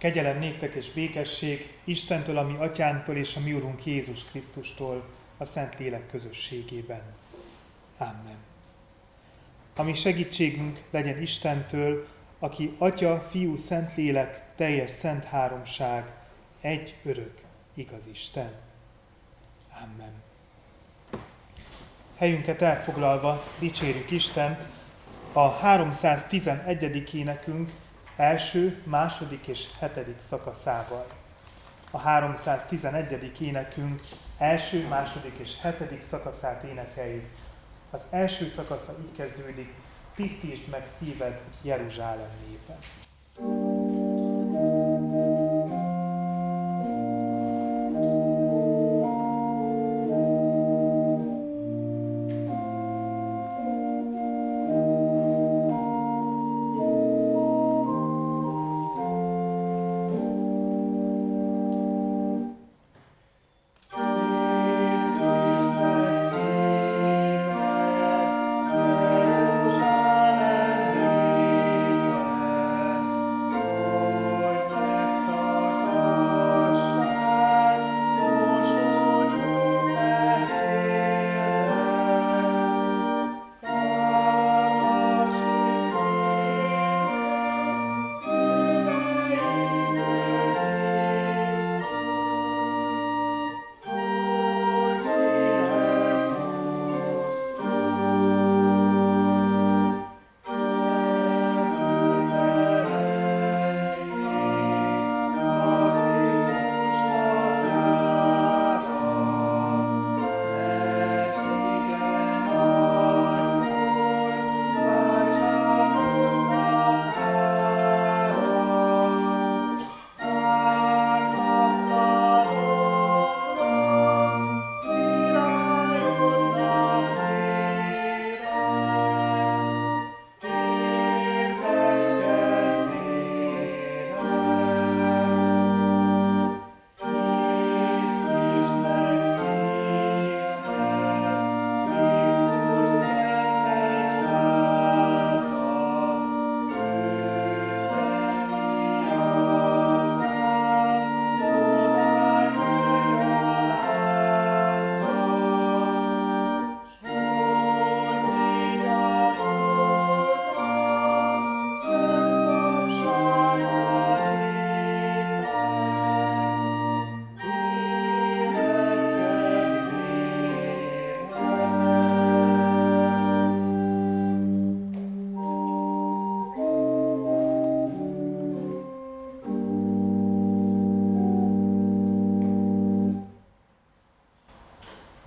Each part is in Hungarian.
Kegyelem néktek és békesség Istentől, ami atyánktól és a mi Urunk Jézus Krisztustól a Szent Lélek közösségében. Amen. Ami segítségünk legyen Istentől, aki Atya, Fiú, Szent Lélek, teljes szent háromság, egy örök, igaz Isten. Amen. Helyünket elfoglalva dicsérjük Istent a 311. énekünk első, második és hetedik szakaszával. A 311. énekünk első, második és hetedik szakaszát énekeljük. Az első szakasza így kezdődik, tisztítsd meg szíved Jeruzsálem népe.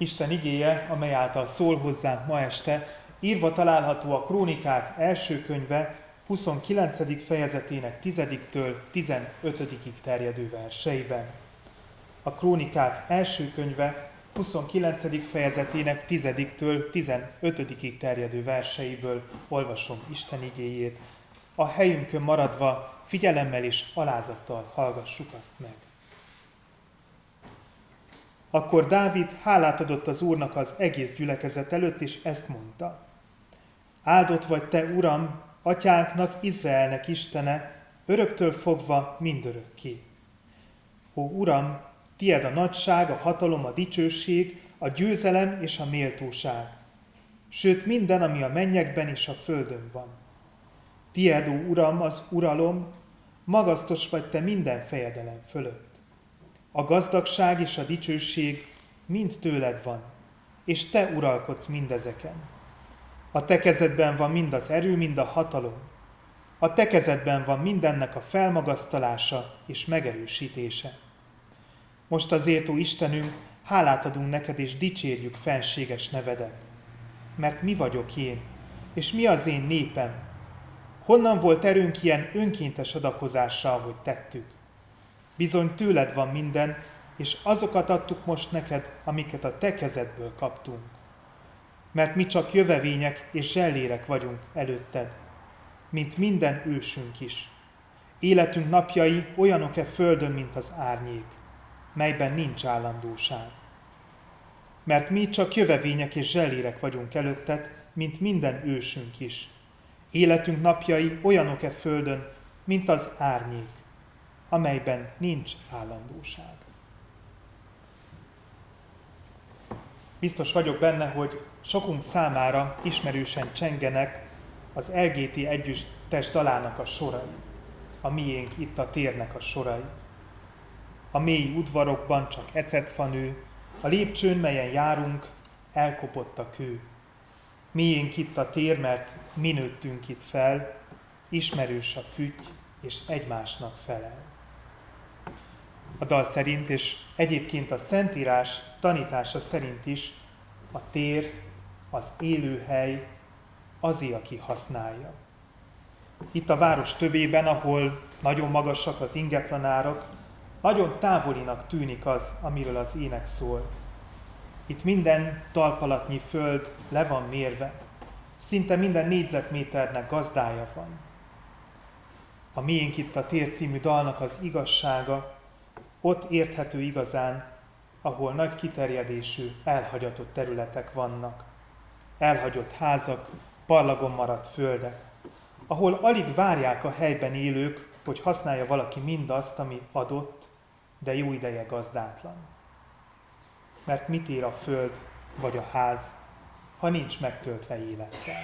Isten igéje, amely által szól hozzánk ma este, írva található a Krónikák első könyve 29. fejezetének 10-től 15-ig terjedő verseiben. A Krónikák első könyve 29. fejezetének 10-től 15-ig terjedő verseiből olvasom Isten igéjét. A helyünkön maradva figyelemmel és alázattal hallgassuk azt meg. Akkor Dávid hálát adott az Úrnak az egész gyülekezet előtt, és ezt mondta. Áldott vagy te, Uram, atyánknak, Izraelnek Istene, öröktől fogva mindörökké. Ó, Uram, tied a nagyság, a hatalom, a dicsőség, a győzelem és a méltóság. Sőt, minden, ami a mennyekben és a földön van. Tied, ó Uram, az uralom, magasztos vagy te minden fejedelem fölött. A gazdagság és a dicsőség mind tőled van, és te uralkodsz mindezeken. A te kezedben van mind az erő, mind a hatalom. A te kezedben van mindennek a felmagasztalása és megerősítése. Most azért, ó Istenünk, hálát adunk neked és dicsérjük fenséges nevedet. Mert mi vagyok én, és mi az én népem? Honnan volt erőnk ilyen önkéntes adakozással, hogy tettük? Bizony tőled van minden, és azokat adtuk most neked, amiket a te kezedből kaptunk. Mert mi csak jövevények és zsellérek vagyunk előtted, mint minden ősünk is. Életünk napjai olyanok-e földön, mint az árnyék, melyben nincs állandóság. Mert mi csak jövevények és zsellérek vagyunk előtted, mint minden ősünk is. Életünk napjai olyanok-e földön, mint az árnyék, amelyben nincs állandóság. Biztos vagyok benne, hogy sokunk számára ismerősen csengenek az LGT együttes dalának a sorai, a miénk itt a térnek a sorai. A mély udvarokban csak ecetfanő, a lépcsőn, melyen járunk, elkopott a kő. Miénk itt a tér, mert mi nőttünk itt fel, ismerős a fügy, és egymásnak felel. A dal szerint, és egyébként a Szentírás tanítása szerint is a tér, az élőhely azé, aki használja. Itt a város tövében, ahol nagyon magasak az ingetlanárak, nagyon távolinak tűnik az, amiről az ének szól. Itt minden talpalatnyi föld le van mérve, szinte minden négyzetméternek gazdája van. A miénk itt a tér című dalnak az igazsága, ott érthető igazán, ahol nagy kiterjedésű, elhagyatott területek vannak. Elhagyott házak, parlagon maradt földek, ahol alig várják a helyben élők, hogy használja valaki mindazt, ami adott, de jó ideje gazdátlan. Mert mit ér a föld vagy a ház, ha nincs megtöltve élettel?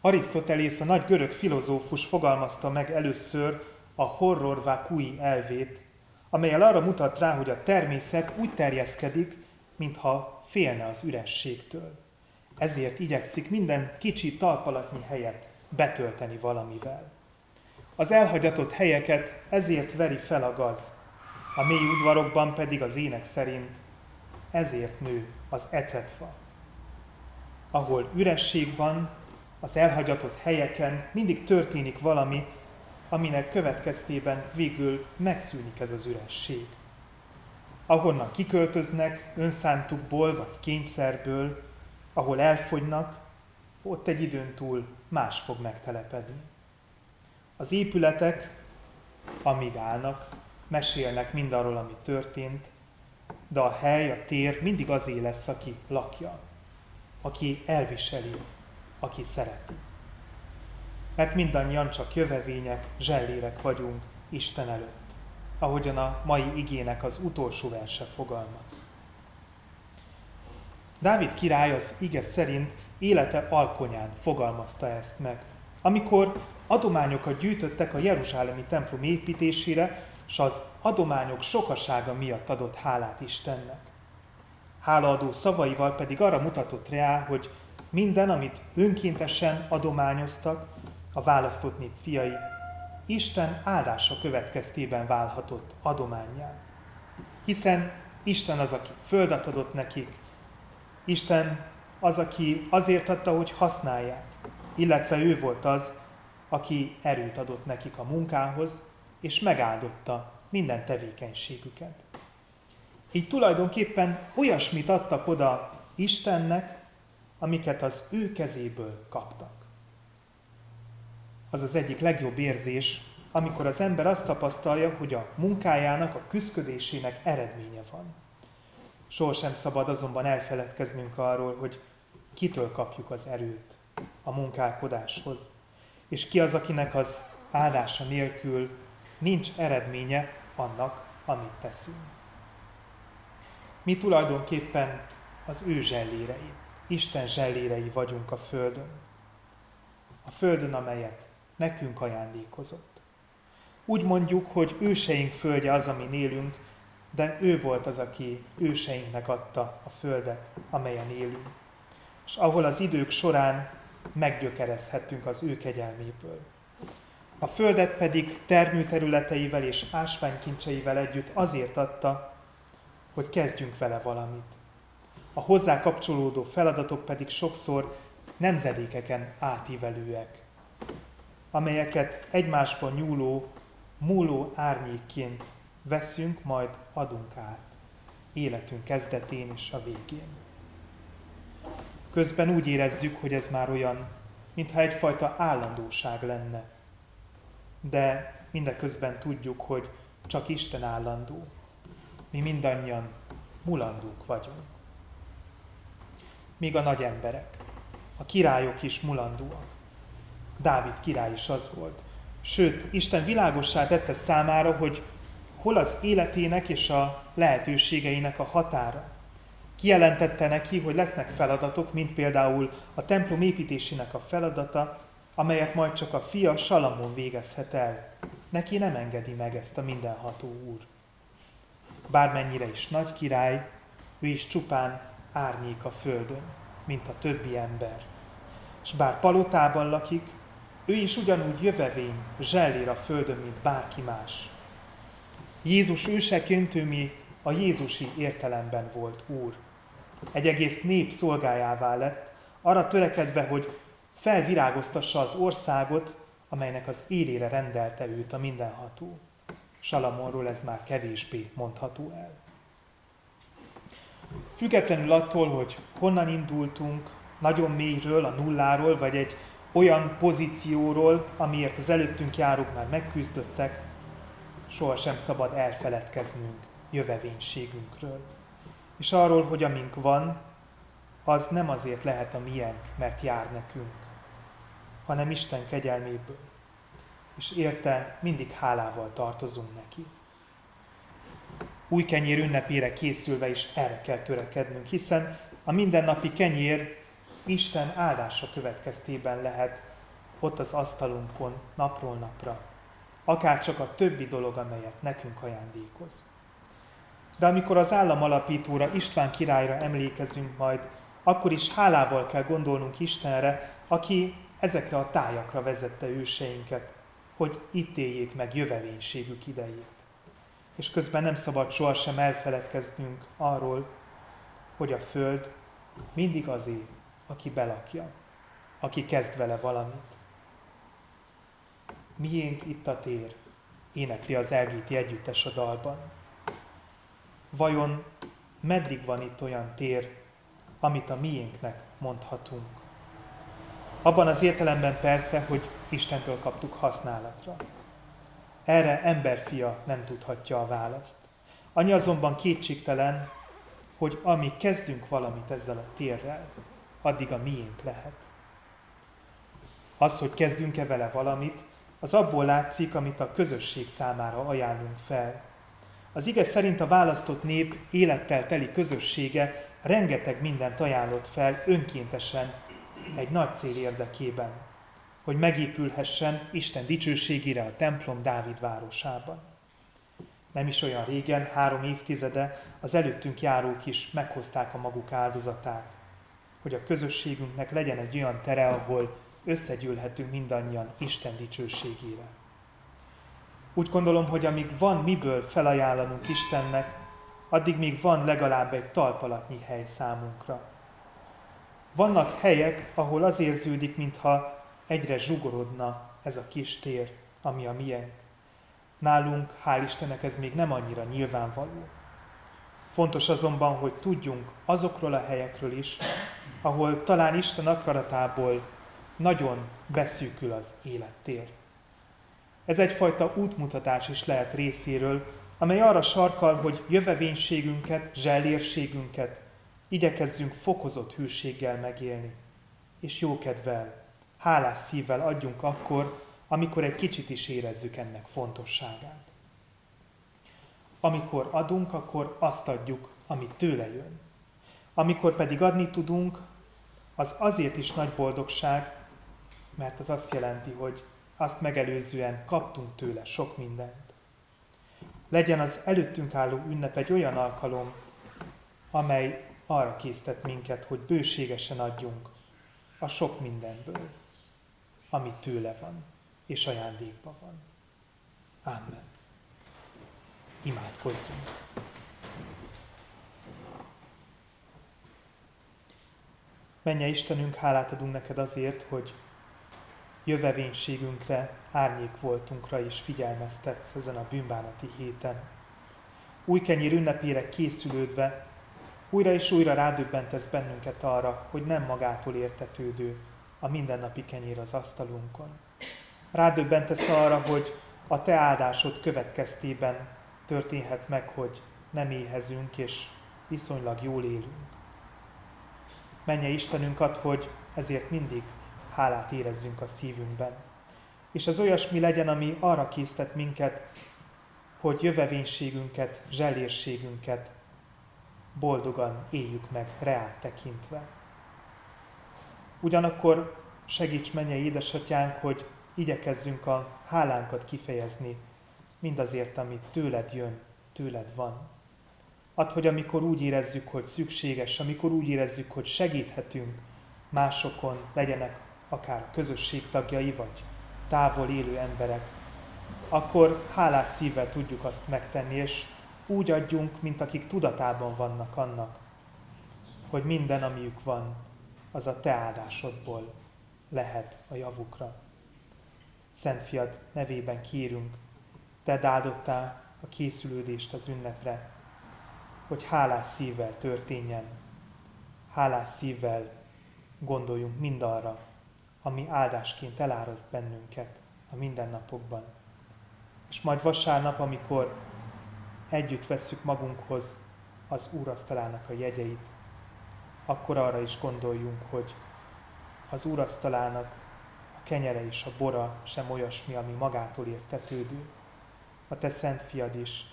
Arisztotelész, a nagy görög filozófus fogalmazta meg először a horror vacui elvét, amelyel arra mutat rá, hogy a természet úgy terjeszkedik, mintha félne az ürességtől. Ezért igyekszik minden kicsi talpalatnyi helyet betölteni valamivel. Az elhagyatott helyeket ezért veri fel a gaz, a mély udvarokban pedig az ének szerint ezért nő az ecetfa. Ahol üresség van, az elhagyatott helyeken mindig történik valami, aminek következtében végül megszűnik ez az üresség. Ahonnan kiköltöznek önszántukból vagy kényszerből, ahol elfogynak, ott egy időn túl más fog megtelepedni. Az épületek, amíg állnak, mesélnek mindarról, ami történt, de a hely, a tér mindig azé lesz, aki lakja, aki elviseli, aki szereti mert mindannyian csak jövevények, zsellérek vagyunk Isten előtt, ahogyan a mai igének az utolsó verse fogalmaz. Dávid király az ige szerint élete alkonyán fogalmazta ezt meg, amikor adományokat gyűjtöttek a Jeruzsálemi templom építésére, és az adományok sokasága miatt adott hálát Istennek. Hálaadó szavaival pedig arra mutatott rá, hogy minden, amit önkéntesen adományoztak, a választott nép fiai, Isten áldása következtében válhatott adományá. Hiszen Isten az, aki földet adott nekik, Isten az, aki azért adta, hogy használják, illetve ő volt az, aki erőt adott nekik a munkához, és megáldotta minden tevékenységüket. Így tulajdonképpen olyasmit adtak oda Istennek, amiket az ő kezéből kaptak az az egyik legjobb érzés, amikor az ember azt tapasztalja, hogy a munkájának, a küzdködésének eredménye van. Sohasem szabad azonban elfeledkeznünk arról, hogy kitől kapjuk az erőt a munkálkodáshoz, és ki az, akinek az áldása nélkül nincs eredménye annak, amit teszünk. Mi tulajdonképpen az ő zsellérei, Isten zsellérei vagyunk a Földön. A Földön, amelyet nekünk ajándékozott. Úgy mondjuk, hogy őseink földje az, ami élünk, de ő volt az, aki őseinknek adta a földet, amelyen élünk. És ahol az idők során meggyökerezhettünk az ő kegyelméből. A földet pedig termőterületeivel és ásványkincseivel együtt azért adta, hogy kezdjünk vele valamit. A hozzá kapcsolódó feladatok pedig sokszor nemzedékeken átívelőek amelyeket egymásban nyúló, múló árnyékként veszünk, majd adunk át életünk kezdetén és a végén. Közben úgy érezzük, hogy ez már olyan, mintha egyfajta állandóság lenne. De mindeközben tudjuk, hogy csak Isten állandó. Mi mindannyian mulandók vagyunk. Míg a nagy emberek, a királyok is mulandóak. Dávid király is az volt. Sőt, Isten világossá tette számára, hogy hol az életének és a lehetőségeinek a határa. Kijelentette neki, hogy lesznek feladatok, mint például a templom építésének a feladata, amelyet majd csak a fia Salamon végezhet el. Neki nem engedi meg ezt a mindenható úr. Bármennyire is nagy király, ő is csupán árnyék a földön, mint a többi ember. És bár palotában lakik, ő is ugyanúgy jövevény, zsellér a földön, mint bárki más. Jézus őseként ő mi a Jézusi értelemben volt Úr. Egy egész nép szolgájává lett, arra törekedve, hogy felvirágoztassa az országot, amelynek az élére rendelte őt a mindenható. Salamonról ez már kevésbé mondható el. Függetlenül attól, hogy honnan indultunk, nagyon mélyről, a nulláról, vagy egy olyan pozícióról, amiért az előttünk járók már megküzdöttek, sohasem szabad elfeledkeznünk jövevénységünkről. És arról, hogy amink van, az nem azért lehet a miénk, mert jár nekünk, hanem Isten kegyelméből. És érte mindig hálával tartozunk neki. Új kenyér ünnepére készülve is erre kell törekednünk, hiszen a mindennapi kenyér Isten áldása következtében lehet ott az asztalunkon napról napra, akár csak a többi dolog, amelyet nekünk ajándékoz. De amikor az állam alapítóra, István királyra emlékezünk majd, akkor is hálával kell gondolnunk Istenre, aki ezekre a tájakra vezette őseinket, hogy itt éljék meg jövelénységük idejét. És közben nem szabad sohasem elfeledkeznünk arról, hogy a Föld mindig azért, aki belakja, aki kezd vele valamit. Miénk itt a tér, énekli az elgíti együttes a dalban. Vajon meddig van itt olyan tér, amit a miénknek mondhatunk? Abban az értelemben persze, hogy Istentől kaptuk használatra. Erre emberfia nem tudhatja a választ. Annyi azonban kétségtelen, hogy amíg kezdünk valamit ezzel a térrel, addig a miénk lehet. Az, hogy kezdünk-e vele valamit, az abból látszik, amit a közösség számára ajánlunk fel. Az ige szerint a választott nép élettel teli közössége rengeteg mindent ajánlott fel önkéntesen egy nagy cél érdekében, hogy megépülhessen Isten dicsőségére a templom Dávid városában. Nem is olyan régen, három évtizede, az előttünk járók is meghozták a maguk áldozatát, hogy a közösségünknek legyen egy olyan tere, ahol összegyűlhetünk mindannyian Isten dicsőségére. Úgy gondolom, hogy amíg van miből felajánlanunk Istennek, addig még van legalább egy talpalatnyi hely számunkra. Vannak helyek, ahol az érződik, mintha egyre zsugorodna ez a kis tér, ami a miénk. Nálunk, hál' Istennek, ez még nem annyira nyilvánvaló. Fontos azonban, hogy tudjunk azokról a helyekről is, ahol talán Isten akaratából nagyon beszűkül az élettér. Ez egyfajta útmutatás is lehet részéről, amely arra sarkal, hogy jövevénységünket, zsellérségünket igyekezzünk fokozott hűséggel megélni, és jókedvel, hálás szívvel adjunk akkor, amikor egy kicsit is érezzük ennek fontosságát. Amikor adunk, akkor azt adjuk, ami tőle jön. Amikor pedig adni tudunk, az azért is nagy boldogság, mert az azt jelenti, hogy azt megelőzően kaptunk tőle sok mindent. Legyen az előttünk álló ünnep egy olyan alkalom, amely arra késztet minket, hogy bőségesen adjunk a sok mindenből, ami tőle van, és ajándékban van. Amen. Imádkozzunk. Menje Istenünk, hálát adunk neked azért, hogy jövevénységünkre, árnyék voltunkra is figyelmeztetsz ezen a bűnbánati héten. Új kenyér ünnepére készülődve, újra és újra rádöbbentesz bennünket arra, hogy nem magától értetődő a mindennapi kenyér az asztalunkon. Rádöbbentesz arra, hogy a te áldásod következtében történhet meg, hogy nem éhezünk és viszonylag jól élünk. Menje Istenünk ad, hogy ezért mindig hálát érezzünk a szívünkben. és az olyasmi legyen, ami arra késztet minket, hogy jövevénységünket, zselérségünket boldogan éljük meg, reát tekintve. Ugyanakkor segíts mennyei édesatyánk, hogy igyekezzünk a hálánkat kifejezni mindazért, amit tőled jön, tőled van. Add, hogy amikor úgy érezzük, hogy szükséges, amikor úgy érezzük, hogy segíthetünk másokon, legyenek akár közösség tagjai, vagy távol élő emberek, akkor hálás szívvel tudjuk azt megtenni, és úgy adjunk, mint akik tudatában vannak annak, hogy minden, amiük van, az a te áldásodból lehet a javukra. Szent Fiad nevében kérünk, te áldottál a készülődést az ünnepre, hogy hálás szívvel történjen, hálás szívvel gondoljunk mindarra, ami áldásként eláraszt bennünket a mindennapokban. És majd vasárnap, amikor együtt vesszük magunkhoz az úrasztalának a jegyeit, akkor arra is gondoljunk, hogy az úrasztalának a kenyere és a bora sem olyasmi, ami magától értetődő. A te szent fiad is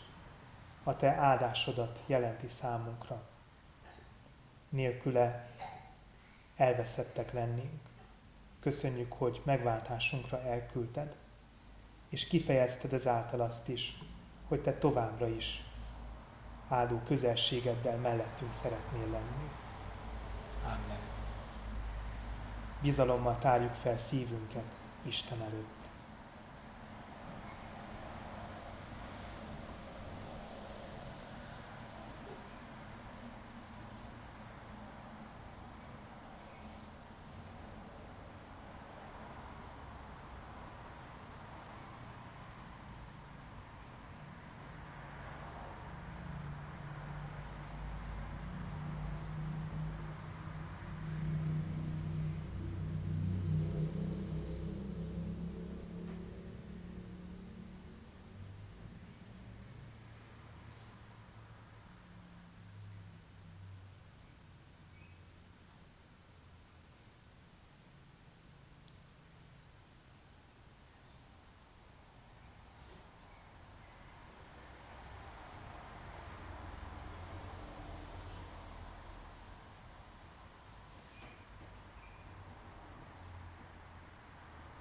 a te áldásodat jelenti számunkra. Nélküle elveszettek lennénk. Köszönjük, hogy megváltásunkra elküldted, és kifejezted ezáltal azt is, hogy te továbbra is áldó közelségeddel mellettünk szeretnél lenni. Amen. Bizalommal tárjuk fel szívünket Isten előtt.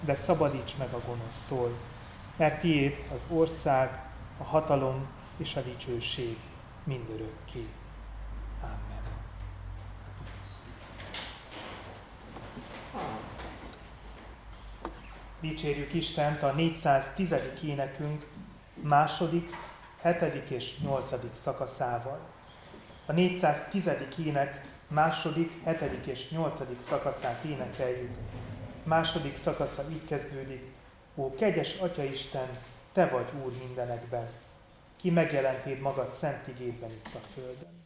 de szabadíts meg a gonosztól, mert tiéd az ország, a hatalom és a dicsőség mindörökké. Amen. Dicsérjük Istent a 410. énekünk második, hetedik és nyolcadik szakaszával. A 410. ének második, hetedik és nyolcadik szakaszát énekeljük Második szakasza így kezdődik. Ó, kegyes Atya Isten, Te vagy Úr mindenekben, ki megjelentéd magad szent igében itt a földön.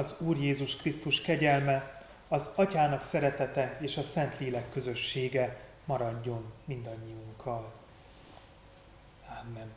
Az Úr Jézus Krisztus kegyelme, az Atyának szeretete és a Szentlélek közössége maradjon mindannyiunkkal. Amen.